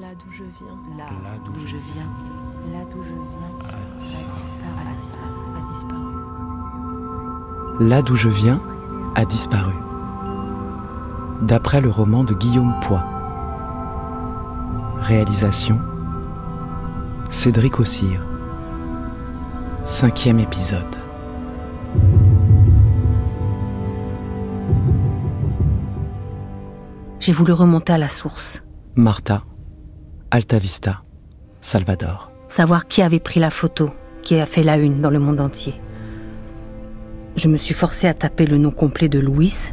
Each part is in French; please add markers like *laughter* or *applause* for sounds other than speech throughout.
Là d'où je viens. Là, d'où je viens. Là d'où je viens. A disparu. A disparu. Là d'où je viens a disparu. D'après le roman de Guillaume Poix. Réalisation Cédric Ossire. Cinquième épisode. J'ai voulu remonter à la source. Martha, Alta Vista, Salvador. Savoir qui avait pris la photo, qui a fait la une dans le monde entier. Je me suis forcée à taper le nom complet de Luis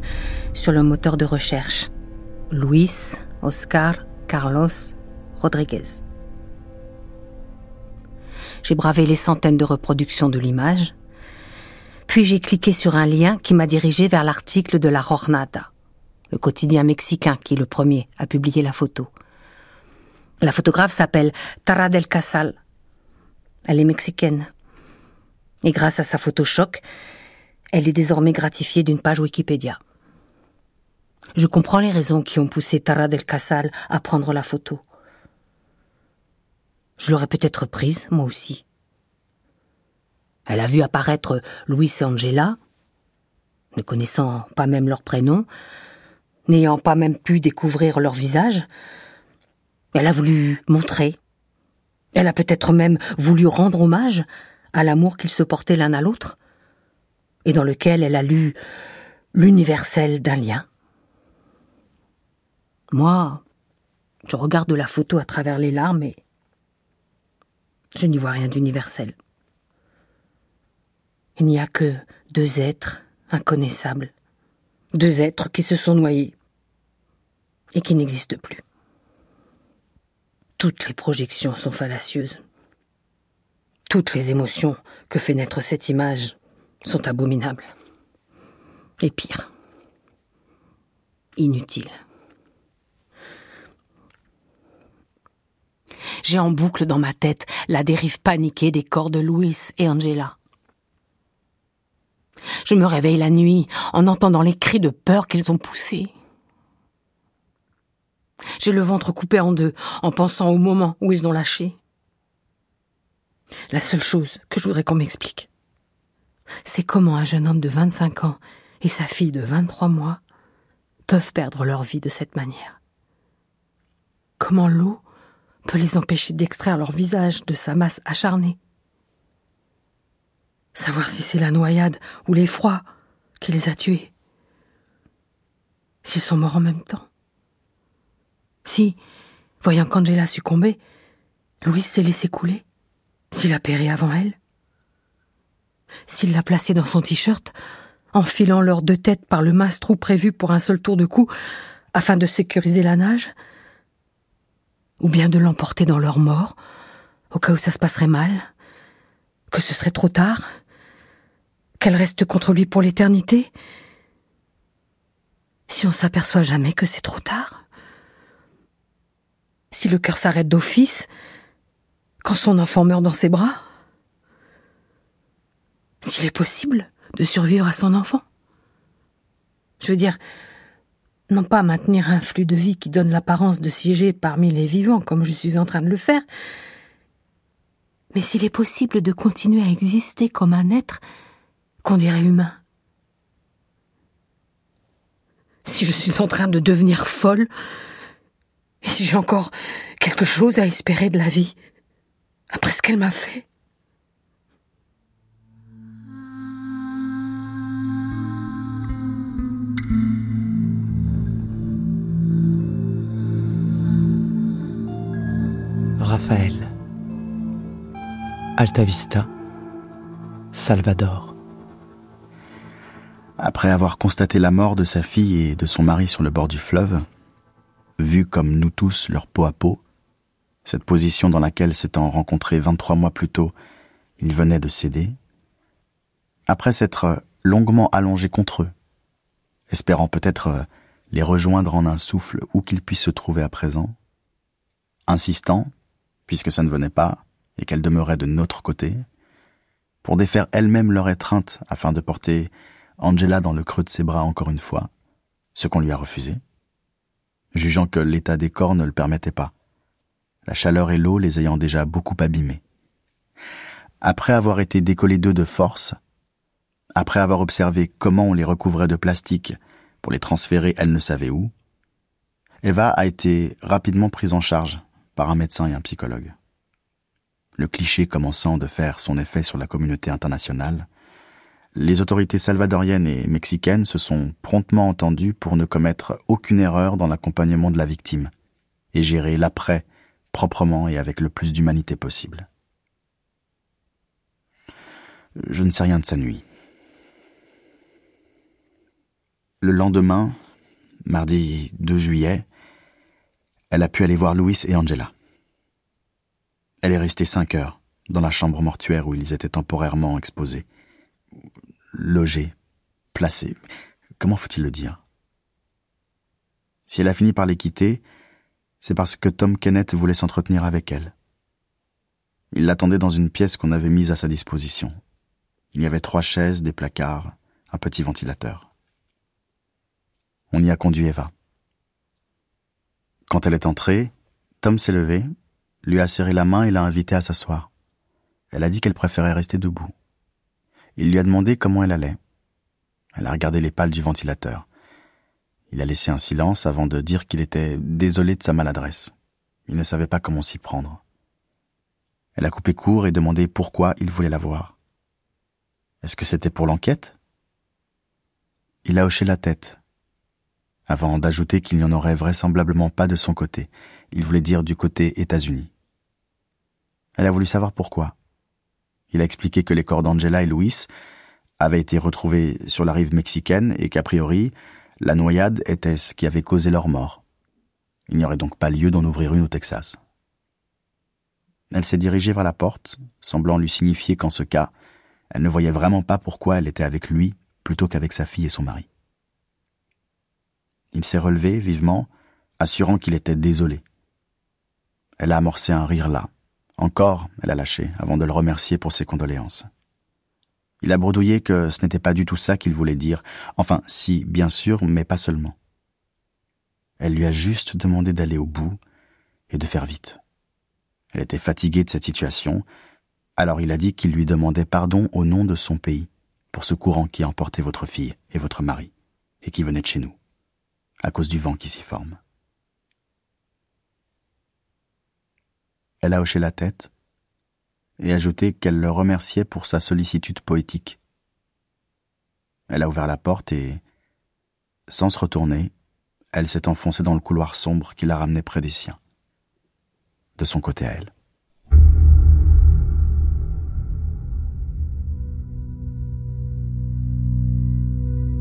sur le moteur de recherche. Luis Oscar Carlos Rodriguez. J'ai bravé les centaines de reproductions de l'image, puis j'ai cliqué sur un lien qui m'a dirigé vers l'article de la Jornada, le quotidien mexicain qui le premier a publié la photo. La photographe s'appelle Tara del Casal. Elle est mexicaine. Et grâce à sa Photoshop, elle est désormais gratifiée d'une page Wikipédia. Je comprends les raisons qui ont poussé Tara del Casal à prendre la photo. Je l'aurais peut-être prise, moi aussi. Elle a vu apparaître Louis et Angela, ne connaissant pas même leur prénom, n'ayant pas même pu découvrir leur visage. Elle a voulu montrer. Elle a peut-être même voulu rendre hommage à l'amour qu'ils se portaient l'un à l'autre, et dans lequel elle a lu l'universel d'un lien. Moi, je regarde la photo à travers les larmes et je n'y vois rien d'universel. Il n'y a que deux êtres inconnaissables, deux êtres qui se sont noyés et qui n'existent plus. Toutes les projections sont fallacieuses. Toutes les émotions que fait naître cette image sont abominables. Et pire, inutiles. J'ai en boucle dans ma tête la dérive paniquée des corps de Louis et Angela. Je me réveille la nuit en entendant les cris de peur qu'ils ont poussés. J'ai le ventre coupé en deux en pensant au moment où ils ont lâché. La seule chose que je voudrais qu'on m'explique, c'est comment un jeune homme de 25 ans et sa fille de 23 mois peuvent perdre leur vie de cette manière. Comment l'eau peut les empêcher d'extraire leur visage de sa masse acharnée. Savoir si c'est la noyade ou l'effroi qui les a tués. S'ils sont morts en même temps. Si, voyant qu'Angela succombait, Louise s'est laissé couler. S'il a péri avant elle. S'il l'a placée dans son t-shirt, enfilant leurs deux têtes par le masse-trou prévu pour un seul tour de cou, afin de sécuriser la nage. Ou bien de l'emporter dans leur mort, au cas où ça se passerait mal, que ce serait trop tard, qu'elle reste contre lui pour l'éternité, si on s'aperçoit jamais que c'est trop tard, si le cœur s'arrête d'office, quand son enfant meurt dans ses bras, s'il est possible de survivre à son enfant? Je veux dire, non pas maintenir un flux de vie qui donne l'apparence de siéger parmi les vivants comme je suis en train de le faire, mais s'il est possible de continuer à exister comme un être qu'on dirait humain. Si je suis en train de devenir folle, et si j'ai encore quelque chose à espérer de la vie, après ce qu'elle m'a fait? Raphaël. Alta Vista. Salvador. Après avoir constaté la mort de sa fille et de son mari sur le bord du fleuve, vu comme nous tous leur peau à peau, cette position dans laquelle s'étant rencontrés 23 mois plus tôt, ils venaient de céder, après s'être longuement allongés contre eux, espérant peut-être les rejoindre en un souffle où qu'ils puissent se trouver à présent, insistant, puisque ça ne venait pas et qu'elle demeurait de notre côté, pour défaire elle-même leur étreinte afin de porter Angela dans le creux de ses bras encore une fois, ce qu'on lui a refusé, jugeant que l'état des corps ne le permettait pas, la chaleur et l'eau les ayant déjà beaucoup abîmés. Après avoir été décollés d'eux de force, après avoir observé comment on les recouvrait de plastique pour les transférer elle ne savait où, Eva a été rapidement prise en charge par un médecin et un psychologue. Le cliché commençant de faire son effet sur la communauté internationale, les autorités salvadoriennes et mexicaines se sont promptement entendues pour ne commettre aucune erreur dans l'accompagnement de la victime et gérer l'après proprement et avec le plus d'humanité possible. Je ne sais rien de sa nuit. Le lendemain, mardi 2 juillet, elle a pu aller voir Louis et Angela. Elle est restée cinq heures dans la chambre mortuaire où ils étaient temporairement exposés. Logés, placés. Comment faut-il le dire? Si elle a fini par les quitter, c'est parce que Tom Kenneth voulait s'entretenir avec elle. Il l'attendait dans une pièce qu'on avait mise à sa disposition. Il y avait trois chaises, des placards, un petit ventilateur. On y a conduit Eva. Quand elle est entrée, Tom s'est levé, lui a serré la main et l'a invitée à s'asseoir. Elle a dit qu'elle préférait rester debout. Il lui a demandé comment elle allait. Elle a regardé les pales du ventilateur. Il a laissé un silence avant de dire qu'il était désolé de sa maladresse. Il ne savait pas comment s'y prendre. Elle a coupé court et demandé pourquoi il voulait la voir. Est-ce que c'était pour l'enquête? Il a hoché la tête, avant d'ajouter qu'il n'y en aurait vraisemblablement pas de son côté. Il voulait dire du côté États-Unis. Elle a voulu savoir pourquoi. Il a expliqué que les corps d'Angela et Louis avaient été retrouvés sur la rive mexicaine et qu'a priori, la noyade était ce qui avait causé leur mort. Il n'y aurait donc pas lieu d'en ouvrir une au Texas. Elle s'est dirigée vers la porte, semblant lui signifier qu'en ce cas, elle ne voyait vraiment pas pourquoi elle était avec lui plutôt qu'avec sa fille et son mari. Il s'est relevé vivement, assurant qu'il était désolé. Elle a amorcé un rire là. Encore, elle a lâché, avant de le remercier pour ses condoléances. Il a bredouillé que ce n'était pas du tout ça qu'il voulait dire. Enfin, si, bien sûr, mais pas seulement. Elle lui a juste demandé d'aller au bout et de faire vite. Elle était fatiguée de cette situation, alors il a dit qu'il lui demandait pardon au nom de son pays pour ce courant qui a emporté votre fille et votre mari, et qui venait de chez nous à cause du vent qui s'y forme. Elle a hoché la tête et ajouté qu'elle le remerciait pour sa sollicitude poétique. Elle a ouvert la porte et, sans se retourner, elle s'est enfoncée dans le couloir sombre qui la ramenait près des siens, de son côté à elle.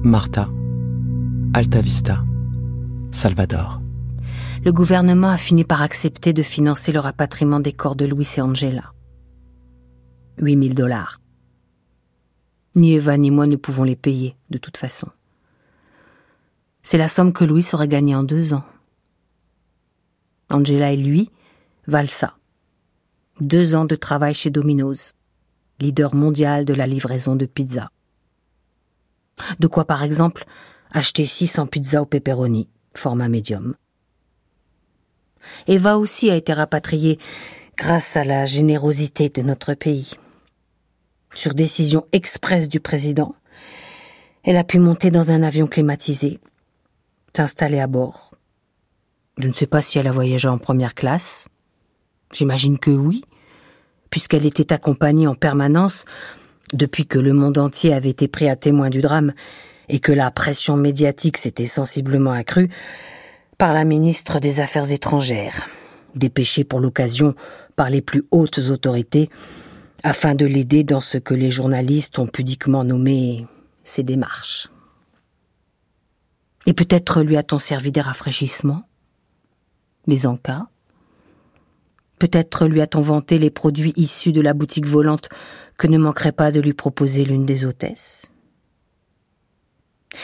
Martha, Alta Vista. Salvador. Le gouvernement a fini par accepter de financer le rapatriement des corps de Louis et Angela. 8000 dollars. Ni Eva ni moi ne pouvons les payer, de toute façon. C'est la somme que Louis aurait gagnée en deux ans. Angela et lui valent ça. Deux ans de travail chez Domino's, leader mondial de la livraison de pizza. De quoi, par exemple, acheter 600 pizzas au pepperoni format médium. Eva aussi a été rapatriée grâce à la générosité de notre pays. Sur décision expresse du président, elle a pu monter dans un avion climatisé, s'installer à bord. Je ne sais pas si elle a voyagé en première classe. J'imagine que oui, puisqu'elle était accompagnée en permanence depuis que le monde entier avait été pris à témoin du drame et que la pression médiatique s'était sensiblement accrue par la ministre des Affaires étrangères, dépêchée pour l'occasion par les plus hautes autorités afin de l'aider dans ce que les journalistes ont pudiquement nommé ses démarches. Et peut-être lui a-t-on servi des rafraîchissements, des encas? Peut-être lui a-t-on vanté les produits issus de la boutique volante que ne manquerait pas de lui proposer l'une des hôtesses?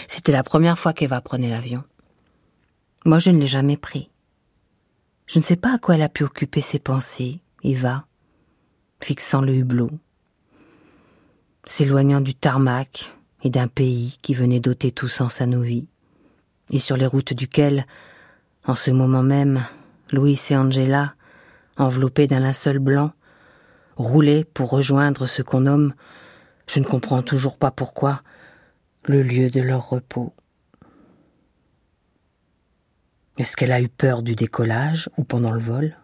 C'était la première fois qu'Eva prenait l'avion. Moi, je ne l'ai jamais pris. Je ne sais pas à quoi elle a pu occuper ses pensées, Eva, fixant le hublot, s'éloignant du tarmac et d'un pays qui venait d'ôter tout sens à nos vies, et sur les routes duquel, en ce moment même, Louis et Angela enveloppés d'un linceul blanc, roulés pour rejoindre ce qu'on nomme, je ne comprends toujours pas pourquoi, le lieu de leur repos. Est-ce qu'elle a eu peur du décollage ou pendant le vol?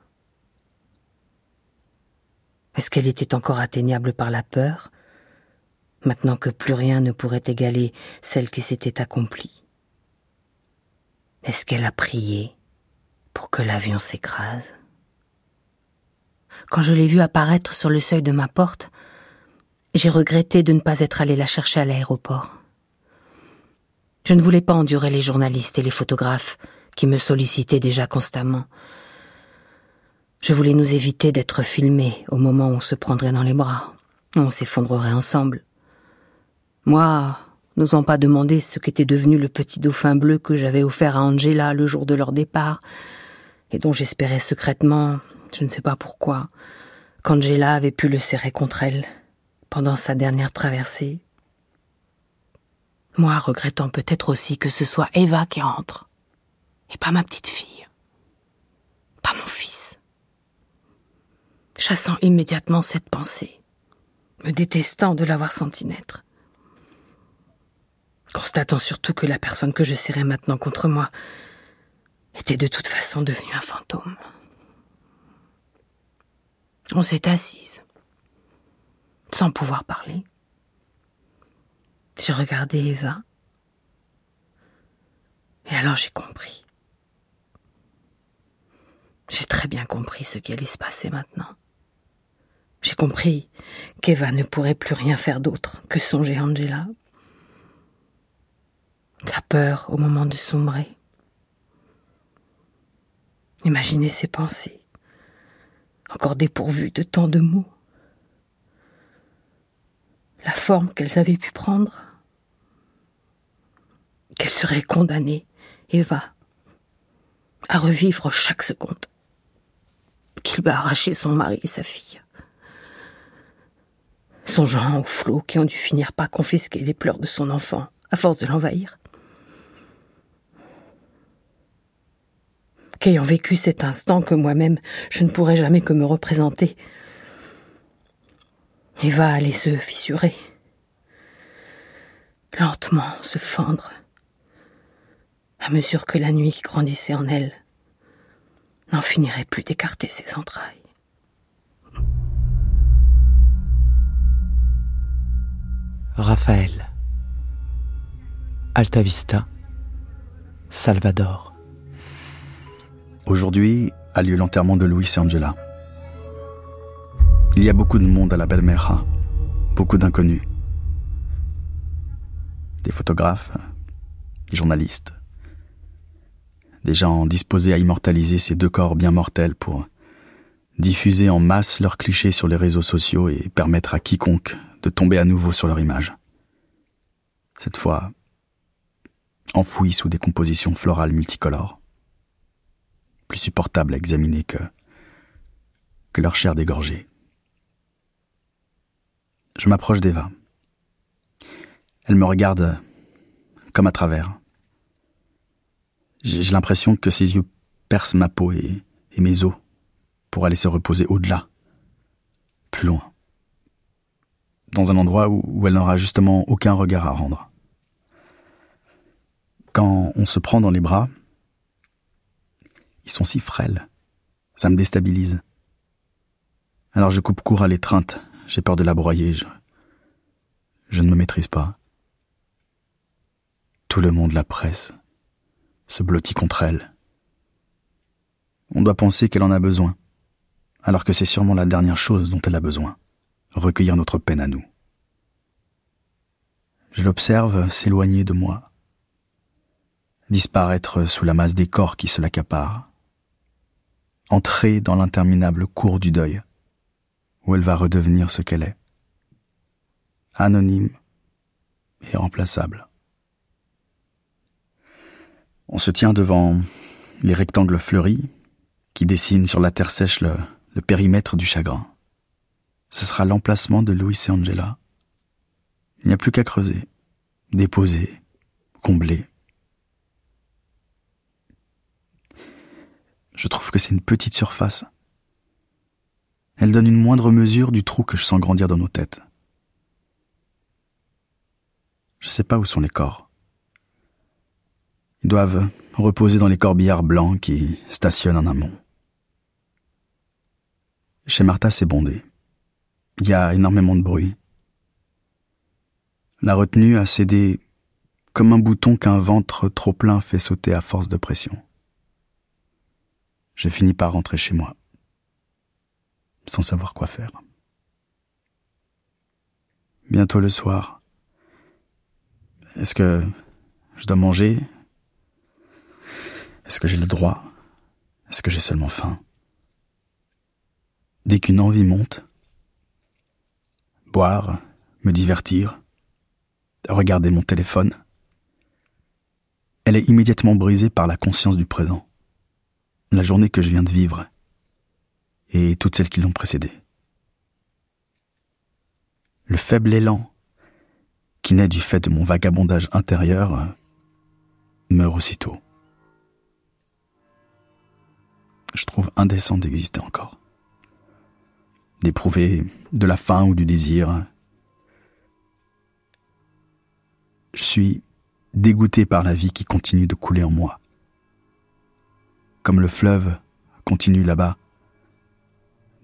Est-ce qu'elle était encore atteignable par la peur, maintenant que plus rien ne pourrait égaler celle qui s'était accomplie? Est-ce qu'elle a prié pour que l'avion s'écrase? Quand je l'ai vue apparaître sur le seuil de ma porte, j'ai regretté de ne pas être allé la chercher à l'aéroport. Je ne voulais pas endurer les journalistes et les photographes qui me sollicitaient déjà constamment. Je voulais nous éviter d'être filmés au moment où on se prendrait dans les bras, où on s'effondrerait ensemble. Moi, n'osant pas demander ce qu'était devenu le petit dauphin bleu que j'avais offert à Angela le jour de leur départ, et dont j'espérais secrètement, je ne sais pas pourquoi, qu'Angela avait pu le serrer contre elle pendant sa dernière traversée. Moi, regrettant peut-être aussi que ce soit Eva qui rentre, et pas ma petite fille, pas mon fils. Chassant immédiatement cette pensée, me détestant de l'avoir senti naître. Constatant surtout que la personne que je serrais maintenant contre moi était de toute façon devenue un fantôme. On s'est assise, sans pouvoir parler. J'ai regardé Eva. Et alors j'ai compris. J'ai très bien compris ce qui allait se passer maintenant. J'ai compris qu'Eva ne pourrait plus rien faire d'autre que songer Angela. Sa peur au moment de sombrer. Imaginez ses pensées, encore dépourvues de tant de mots. La forme qu'elles avaient pu prendre. Qu'elle serait condamnée, Eva, à revivre chaque seconde qu'il va arracher son mari et sa fille. Songeant aux flots qui ont dû finir par confisquer les pleurs de son enfant à force de l'envahir. Qu'ayant vécu cet instant que moi-même je ne pourrais jamais que me représenter, Eva allait se fissurer, lentement se fendre, à mesure que la nuit grandissait en elle n'en finirait plus d'écarter ses entrailles. Raphaël. Alta Vista. Salvador. Aujourd'hui a lieu l'enterrement de Luis et Angela. Il y a beaucoup de monde à la Belmeja, beaucoup d'inconnus. Des photographes, des journalistes, des gens disposés à immortaliser ces deux corps bien mortels pour diffuser en masse leurs clichés sur les réseaux sociaux et permettre à quiconque de tomber à nouveau sur leur image. Cette fois, enfouis sous des compositions florales multicolores, plus supportables à examiner que leur chair dégorgée. Je m'approche d'Eva. Elle me regarde comme à travers. J'ai l'impression que ses yeux percent ma peau et, mes os pour aller se reposer au-delà, plus loin, dans un endroit où, elle n'aura justement aucun regard à rendre. Quand on se prend dans les bras, ils sont si frêles, ça me déstabilise. Alors je coupe court à l'étreinte, j'ai peur de la broyer, je, je ne me maîtrise pas. Tout le monde la presse se blottit contre elle. On doit penser qu'elle en a besoin, alors que c'est sûrement la dernière chose dont elle a besoin, recueillir notre peine à nous. Je l'observe s'éloigner de moi, disparaître sous la masse des corps qui se l'accaparent, entrer dans l'interminable cours du deuil, où elle va redevenir ce qu'elle est, anonyme et remplaçable. On se tient devant les rectangles fleuris qui dessinent sur la terre sèche le, périmètre du chagrin. Ce sera l'emplacement de Louis et Angela. Il n'y a plus qu'à creuser, déposer, combler. Je trouve que c'est une petite surface, Elle donne une moindre mesure du trou que je sens grandir dans nos têtes. Je sais pas où sont les corps. Doivent reposer dans les corbillards blancs qui stationnent en amont. Chez Martha, c'est bondé. Il y a énormément de bruit. La retenue a cédé comme un bouton qu'un ventre trop plein fait sauter à force de pression. J'ai fini par rentrer chez moi, sans savoir quoi faire. Bientôt le soir. Est-ce que je dois manger? Est-ce que j'ai le droit? Est-ce que j'ai seulement faim? Dès qu'une envie monte, boire, me divertir, regarder mon téléphone, elle est immédiatement brisée par la conscience du présent, la journée que je viens de vivre et toutes celles qui l'ont précédée. Le faible élan qui naît du fait de mon vagabondage intérieur meurt aussitôt. Je trouve indécent d'exister encore, d'éprouver de la faim ou du désir, Je suis dégoûté par la vie qui continue de couler en moi. Comme le fleuve continue là-bas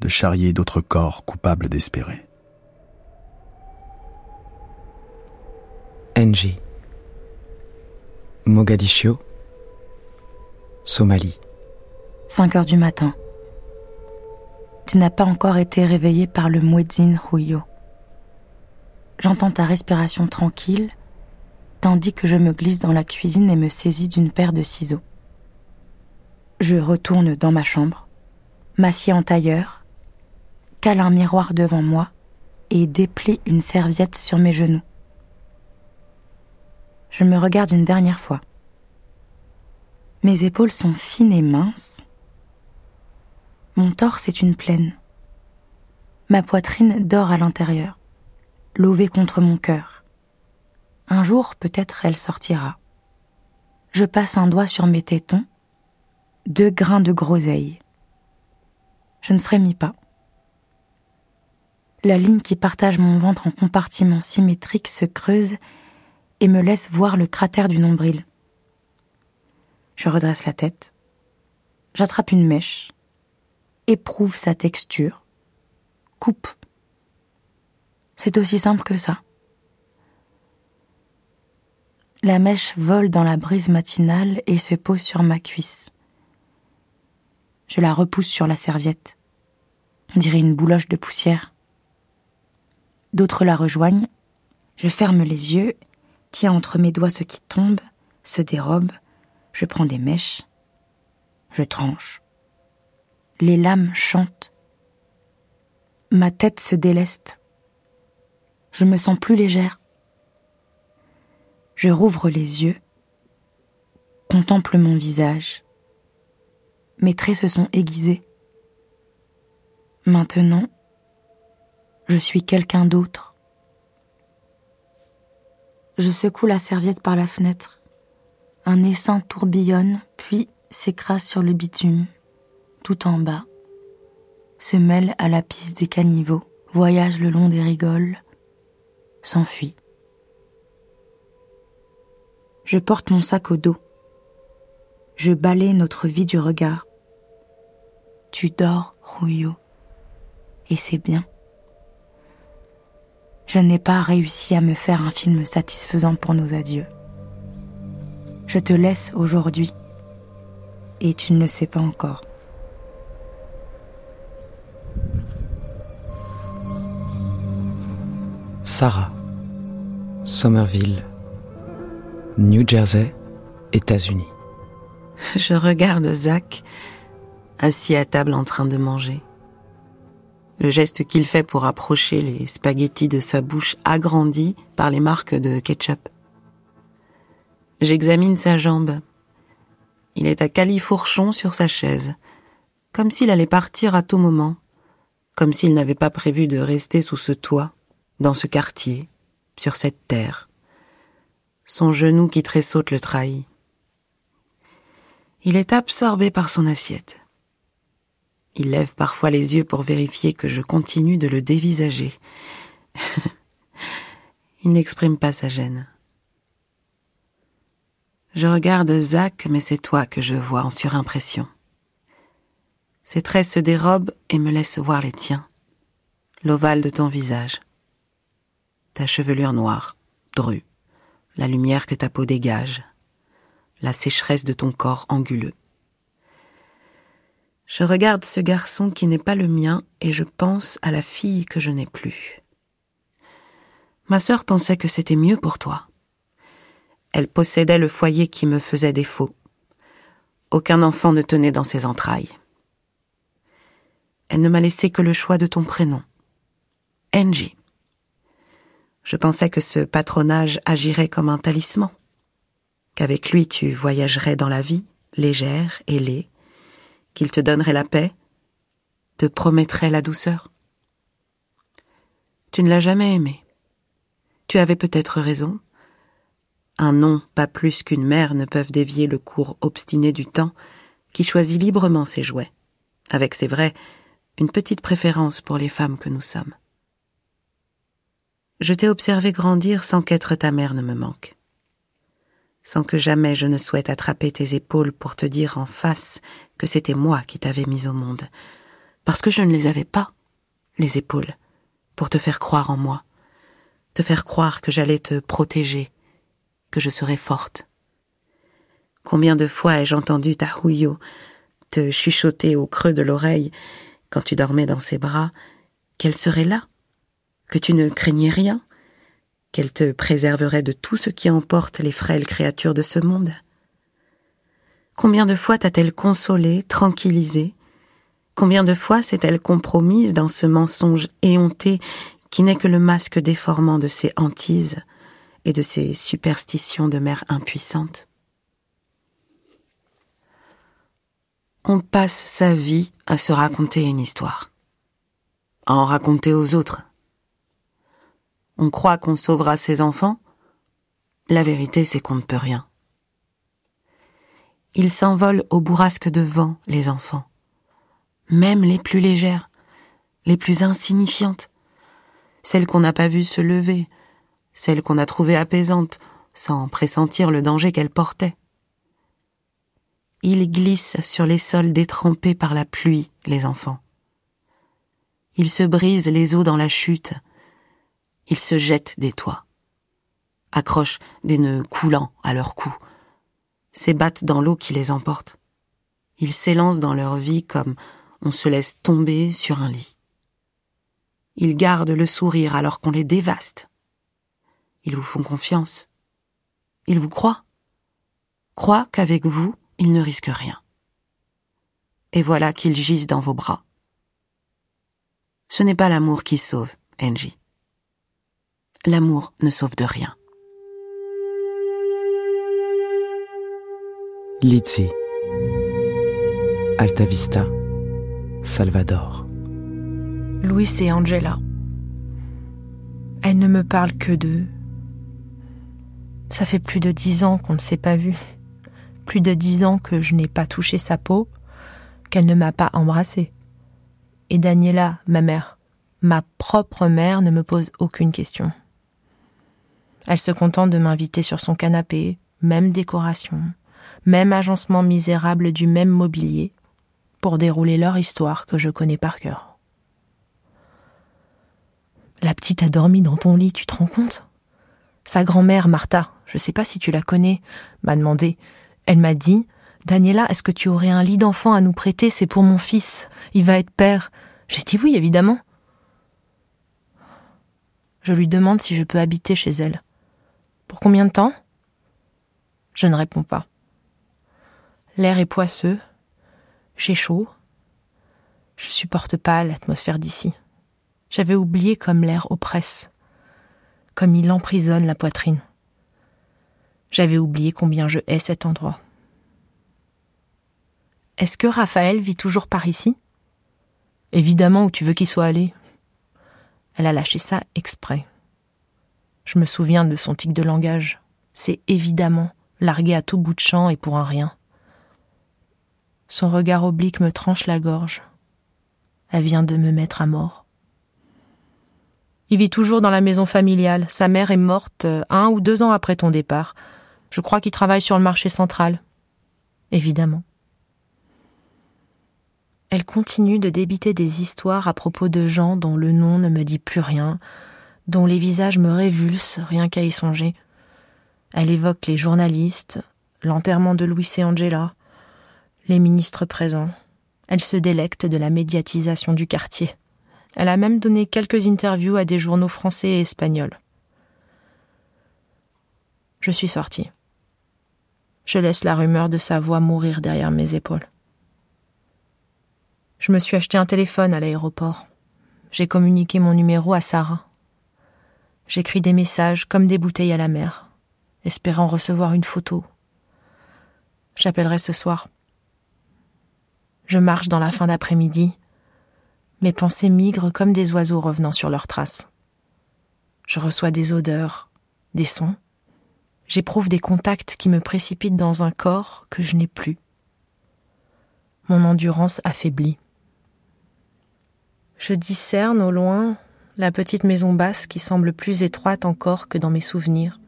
de charrier d'autres corps coupables d'espérer. NJ Mogadiscio Somalie 5 heures du matin. Tu n'as pas encore été réveillé par le muezzin Rouyo. J'entends ta respiration tranquille tandis que je me glisse dans la cuisine et me saisis d'une paire de ciseaux. Je retourne dans ma chambre, m'assieds en tailleur, cale un miroir devant moi et déplie une serviette sur mes genoux. Je me regarde une dernière fois. Mes épaules sont fines et minces. Mon torse est une plaine. Ma poitrine dort à l'intérieur, lovée contre mon cœur. Un jour, peut-être, elle sortira. Je passe un doigt sur mes tétons, deux grains de groseille. Je ne frémis pas. La ligne qui partage mon ventre en compartiments symétriques se creuse et me laisse voir le cratère du nombril. Je redresse la tête, j'attrape une mèche, éprouve sa texture, coupe. C'est aussi simple que ça. La mèche vole dans la brise matinale et se pose sur ma cuisse. Je la repousse sur la serviette. On dirait une bouloche de poussière. D'autres la rejoignent. Je ferme les yeux, tiens entre mes doigts ce qui tombe, se dérobe. Je prends des mèches. Je tranche. Les lames chantent. Ma tête se déleste. Je me sens plus légère. Je rouvre les yeux, contemple mon visage. Mes traits se sont aiguisés. Maintenant, je suis quelqu'un d'autre. Je secoue la serviette par la fenêtre. Un essaim tourbillonne, puis s'écrase sur le bitume, tout en bas, se mêle à la piste des caniveaux, voyage le long des rigoles, s'enfuit. Je porte mon sac au dos. Je balaie notre vie du regard. Tu dors, Rouillot. Et c'est bien. Je n'ai pas réussi à me faire un film satisfaisant pour nos adieux. Je te laisse aujourd'hui. Et tu ne le sais pas encore. Sarah, Somerville, New Jersey, États-Unis. Je regarde Zach assis à table en train de manger. Le geste qu'il fait pour approcher les spaghettis de sa bouche agrandie par les marques de ketchup. J'examine sa jambe. Il est à califourchon sur sa chaise, comme s'il allait partir à tout moment, comme s'il n'avait pas prévu de rester sous ce toit, dans ce quartier, sur cette terre. Son genou qui tressaute le trahit. Il est absorbé par son assiette. Il lève parfois les yeux pour vérifier que je continue de le dévisager. *laughs* Il n'exprime pas sa gêne. Je regarde Zach, mais c'est toi que je vois en surimpression. Ses traits se dérobent et me laissent voir les tiens, l'ovale de ton visage, ta chevelure noire, drue, la lumière que ta peau dégage, la sécheresse de ton corps anguleux. Je regarde ce garçon qui n'est pas le mien et je pense à la fille que je n'ai plus. Ma sœur pensait que c'était mieux pour toi. Elle possédait le foyer qui me faisait défaut. Aucun enfant ne tenait dans ses entrailles. Elle ne m'a laissé que le choix de ton prénom. Angie. Je pensais que ce patronage agirait comme un talisman, qu'avec lui tu voyagerais dans la vie, légère, ailée, qu'il te donnerait la paix, te promettrait la douceur. Tu ne l'as jamais aimé. Tu avais peut-être raison. Un nom, pas plus qu'une mère, ne peuvent dévier le cours obstiné du temps qui choisit librement ses jouets, avec, c'est vrai, une petite préférence pour les femmes que nous sommes. Je t'ai observé grandir sans qu'être ta mère ne me manque, sans que jamais je ne souhaite attraper tes épaules pour te dire en face que c'était moi qui t'avais mise au monde, parce que je ne les avais pas, les épaules, pour te faire croire en moi, te faire croire que j'allais te protéger, que je serais forte. Combien de fois ai-je entendu ta rouillot te chuchoter au creux de l'oreille quand tu dormais dans ses bras, qu'elle serait là, que tu ne craignais rien, qu'elle te préserverait de tout ce qui emporte les frêles créatures de ce monde. Combien de fois t'a-t-elle consolée, tranquillisée? Combien de fois s'est-elle compromise dans ce mensonge éhonté qui n'est que le masque déformant de ses hantises et de ses superstitions de mère impuissante? On passe sa vie à se raconter une histoire, à en raconter aux autres. On croit qu'on sauvera ses enfants. La vérité, c'est qu'on ne peut rien. Ils s'envolent au bourrasque de vent, les enfants. Même les plus légères, les plus insignifiantes, celles qu'on n'a pas vues se lever, celles qu'on a trouvées apaisantes, sans pressentir le danger qu'elles portaient. Ils glissent sur les sols détrempés par la pluie, les enfants. Ils se brisent les os dans la chute. Ils se jettent des toits. Accrochent des nœuds coulants à leur cou. S'ébattent dans l'eau qui les emporte. Ils s'élancent dans leur vie comme on se laisse tomber sur un lit. Ils gardent le sourire alors qu'on les dévaste. Ils vous font confiance. Ils vous croient. Croient qu'avec vous, il ne risque rien. Et voilà qu'ils gisent dans vos bras. Ce n'est pas l'amour qui sauve, Angie. L'amour ne sauve de rien. Lizzie. Alta Vista. Salvador. Louis et Angela. Elle ne me parle que d'eux. Ça fait plus de dix ans qu'on ne s'est pas vus plus de dix ans que je n'ai pas touché sa peau, qu'elle ne m'a pas embrassée. Et Daniela, ma mère, ma propre mère, ne me pose aucune question. Elle se contente de m'inviter sur son canapé, même décoration, même agencement misérable du même mobilier, pour dérouler leur histoire que je connais par cœur. La petite a dormi dans ton lit, tu te rends compte? Sa grand-mère, Martha, je sais pas si tu la connais, m'a demandé elle m'a dit Daniela, est-ce que tu aurais un lit d'enfant à nous prêter? C'est pour mon fils. Il va être père. J'ai dit oui, évidemment. Je lui demande si je peux habiter chez elle. Pour combien de temps? Je ne réponds pas. L'air est poisseux. J'ai chaud. Je supporte pas l'atmosphère d'ici. J'avais oublié comme l'air oppresse, comme il emprisonne la poitrine. J'avais oublié combien je hais cet endroit. Est-ce que Raphaël vit toujours par ici? Évidemment où tu veux qu'il soit allé. Elle a lâché ça exprès. Je me souviens de son tic de langage. C'est évidemment, largué à tout bout de champ et pour un rien. Son regard oblique me tranche la gorge. Elle vient de me mettre à mort. Il vit toujours dans la maison familiale. Sa mère est morte euh, un ou deux ans après ton départ. Je crois qu'il travaille sur le marché central. Évidemment. Elle continue de débiter des histoires à propos de gens dont le nom ne me dit plus rien, dont les visages me révulsent rien qu'à y songer. Elle évoque les journalistes, l'enterrement de Louis et Angela, les ministres présents. Elle se délecte de la médiatisation du quartier. Elle a même donné quelques interviews à des journaux français et espagnols. Je suis sortie. Je laisse la rumeur de sa voix mourir derrière mes épaules. Je me suis acheté un téléphone à l'aéroport. J'ai communiqué mon numéro à Sarah. J'écris des messages comme des bouteilles à la mer, espérant recevoir une photo. J'appellerai ce soir. Je marche dans la fin d'après-midi. Mes pensées migrent comme des oiseaux revenant sur leurs traces. Je reçois des odeurs, des sons. J'éprouve des contacts qui me précipitent dans un corps que je n'ai plus. Mon endurance affaiblit. Je discerne au loin la petite maison basse qui semble plus étroite encore que dans mes souvenirs.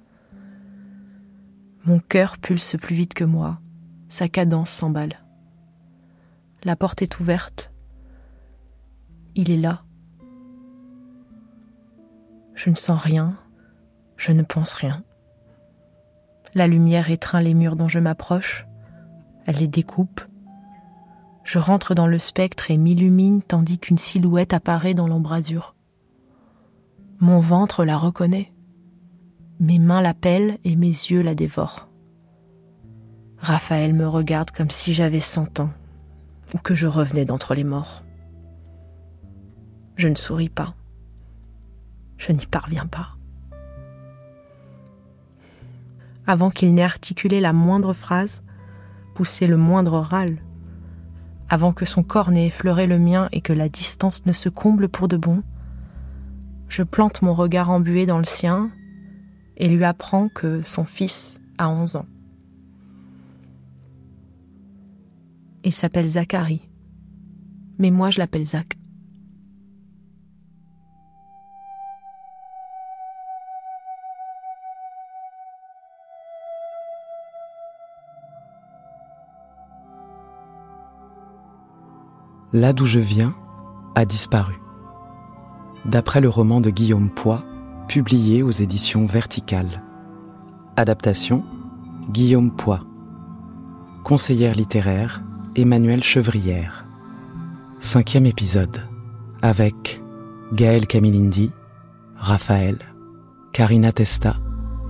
Mon cœur pulse plus vite que moi, sa cadence s'emballe. La porte est ouverte. Il est là. Je ne sens rien, je ne pense rien. La lumière étreint les murs dont je m'approche, elle les découpe. Je rentre dans le spectre et m'illumine tandis qu'une silhouette apparaît dans l'embrasure. Mon ventre la reconnaît. Mes mains l'appellent et mes yeux la dévorent. Raphaël me regarde comme si j'avais cent ans ou que je revenais d'entre les morts. Je ne souris pas. Je n'y parviens pas. Avant qu'il n'ait articulé la moindre phrase, poussé le moindre râle, avant que son corps n'ait effleuré le mien et que la distance ne se comble pour de bon, je plante mon regard embué dans le sien et lui apprends que son fils a onze ans. Il s'appelle Zacharie, mais moi je l'appelle Zach. Là d'où je viens a disparu d'après le roman de Guillaume Poix, publié aux éditions Verticales. Adaptation Guillaume Poix. Conseillère littéraire Emmanuel Chevrière. Cinquième épisode avec Gaël Camilindi, Raphaël, Karina Testa,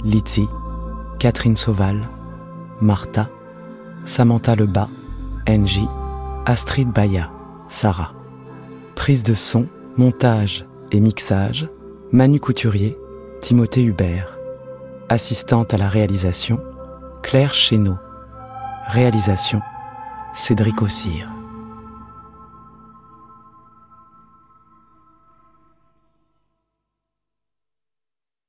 Lizzie, Catherine Sauval, Martha, Samantha Lebas, Angie, Astrid Baya, Sarah. Prise de son, montage et mixage, Manu Couturier, Timothée Hubert. Assistante à la réalisation, Claire Chéneau. Réalisation, Cédric Ossire.